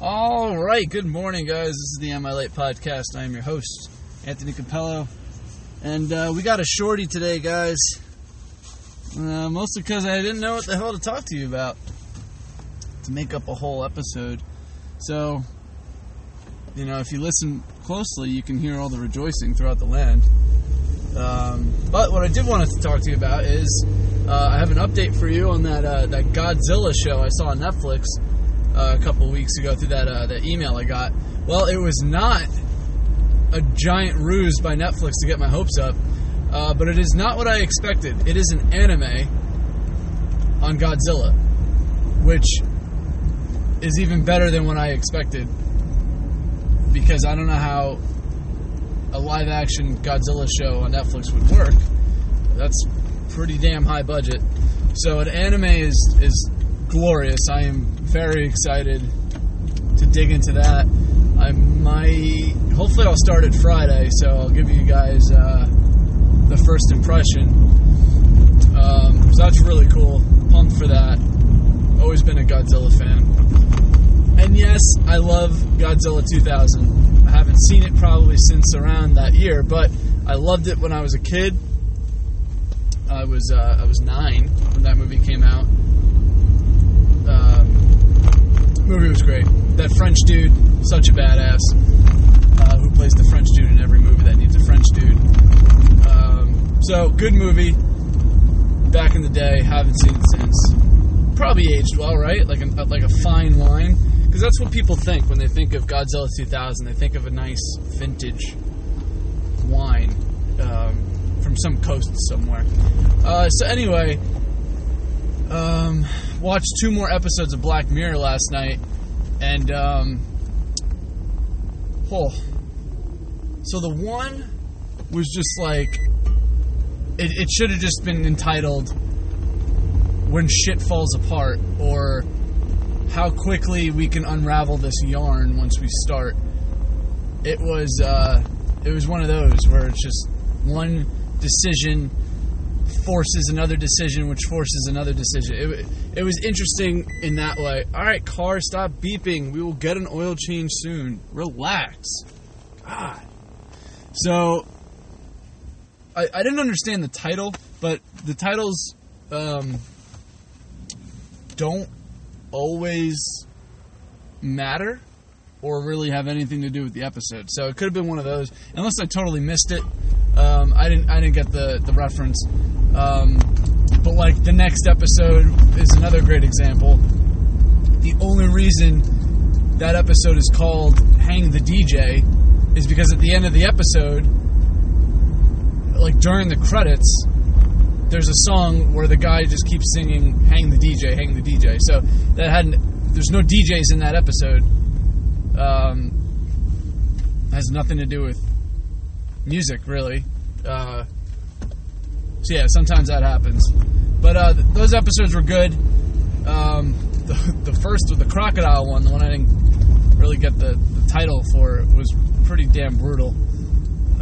All right, good morning, guys. This is the Am I Late podcast. I am your host, Anthony Capello, and uh, we got a shorty today, guys. Uh, mostly because I didn't know what the hell to talk to you about to make up a whole episode. So, you know, if you listen closely, you can hear all the rejoicing throughout the land. Um, but what I did want to talk to you about is uh, I have an update for you on that uh, that Godzilla show I saw on Netflix uh, a couple weeks ago through that uh, that email I got. Well, it was not a giant ruse by Netflix to get my hopes up, uh, but it is not what I expected. It is an anime on Godzilla, which is even better than what I expected because I don't know how a live action Godzilla show on Netflix would work. That's pretty damn high budget. So an anime is is glorious. I am very excited to dig into that. I might hopefully I'll start it Friday, so I'll give you guys uh, the first impression. Um, so that's really cool. Pumped for that. Always been a Godzilla fan. And yes, I love Godzilla 2000. I haven't seen it probably since around that year, but I loved it when I was a kid. I was uh, I was nine when that movie came out. Um, movie was great. That French dude, such a badass, uh, who plays the French dude in every movie that needs a French dude. Um, so good movie. Back in the day, haven't seen it since. Probably aged well, right? Like a, like a fine wine, because that's what people think when they think of Godzilla 2000. They think of a nice vintage wine um, from some coast somewhere. Uh, so anyway, um, watched two more episodes of Black Mirror last night, and um, oh, so the one was just like it, it should have just been entitled "When Shit Falls Apart" or "How Quickly We Can Unravel This Yarn Once We Start." It was uh, it was one of those where it's just one decision forces another decision, which forces another decision. It, it was interesting in that way. All right, car, stop beeping. We will get an oil change soon. Relax. God. So, I, I didn't understand the title, but the titles um, don't always matter or really have anything to do with the episode. So it could have been one of those, unless I totally missed it. Um, I didn't. I didn't get the the reference. Um, but like the next episode is another great example. The only reason that episode is called "Hang the DJ" is because at the end of the episode, like during the credits, there's a song where the guy just keeps singing "Hang the DJ, Hang the DJ." So that hadn't. There's no DJs in that episode. Um, has nothing to do with music, really. Uh, so yeah, sometimes that happens. But uh, th- those episodes were good. Um, the, the first, the crocodile one, the one I didn't really get the, the title for, was pretty damn brutal.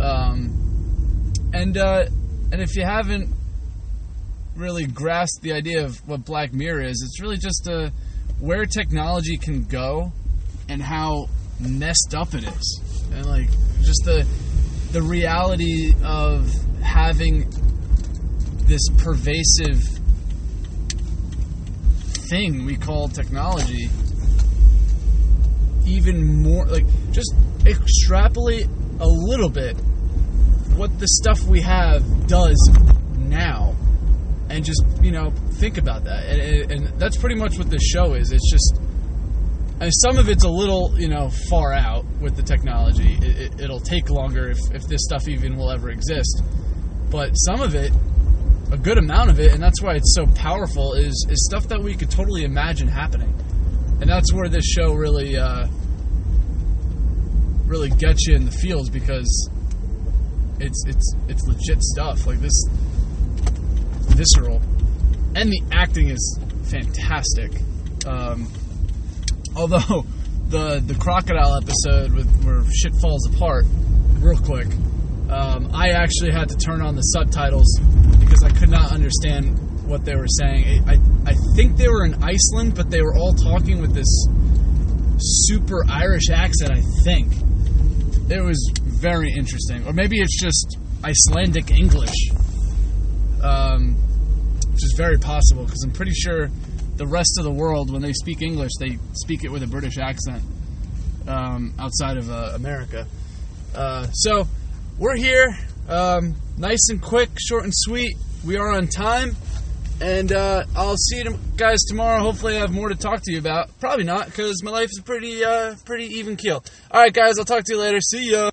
Um, and uh, and if you haven't really grasped the idea of what Black Mirror is, it's really just uh, where technology can go and how messed up it is, and like just the the reality of having this pervasive thing we call technology even more like just extrapolate a little bit what the stuff we have does now and just you know think about that. And, and that's pretty much what this show is. It's just and some of it's a little, you know, far out with the technology. It, it, will take longer if, if this stuff even will ever exist. But some of it, a good amount of it, and that's why it's so powerful, is is stuff that we could totally imagine happening. And that's where this show really, uh, really gets you in the feels because it's it's it's legit stuff. Like this, visceral, and the acting is fantastic. Um, although the the crocodile episode with where shit falls apart real quick um, i actually had to turn on the subtitles because i could not understand what they were saying. I, I think they were in iceland but they were all talking with this super Irish accent. I think. It was very interesting, or maybe it's just Icelandic English, um, which is very possible because I'm pretty sure the rest of the world, when they speak English, they speak it with a British accent um, outside of uh, America. Uh, so we're here, um, nice and quick, short and sweet. We are on time. And uh, I'll see you guys tomorrow. Hopefully, I have more to talk to you about. Probably not, because my life is pretty, uh, pretty even keel. All right, guys, I'll talk to you later. See ya.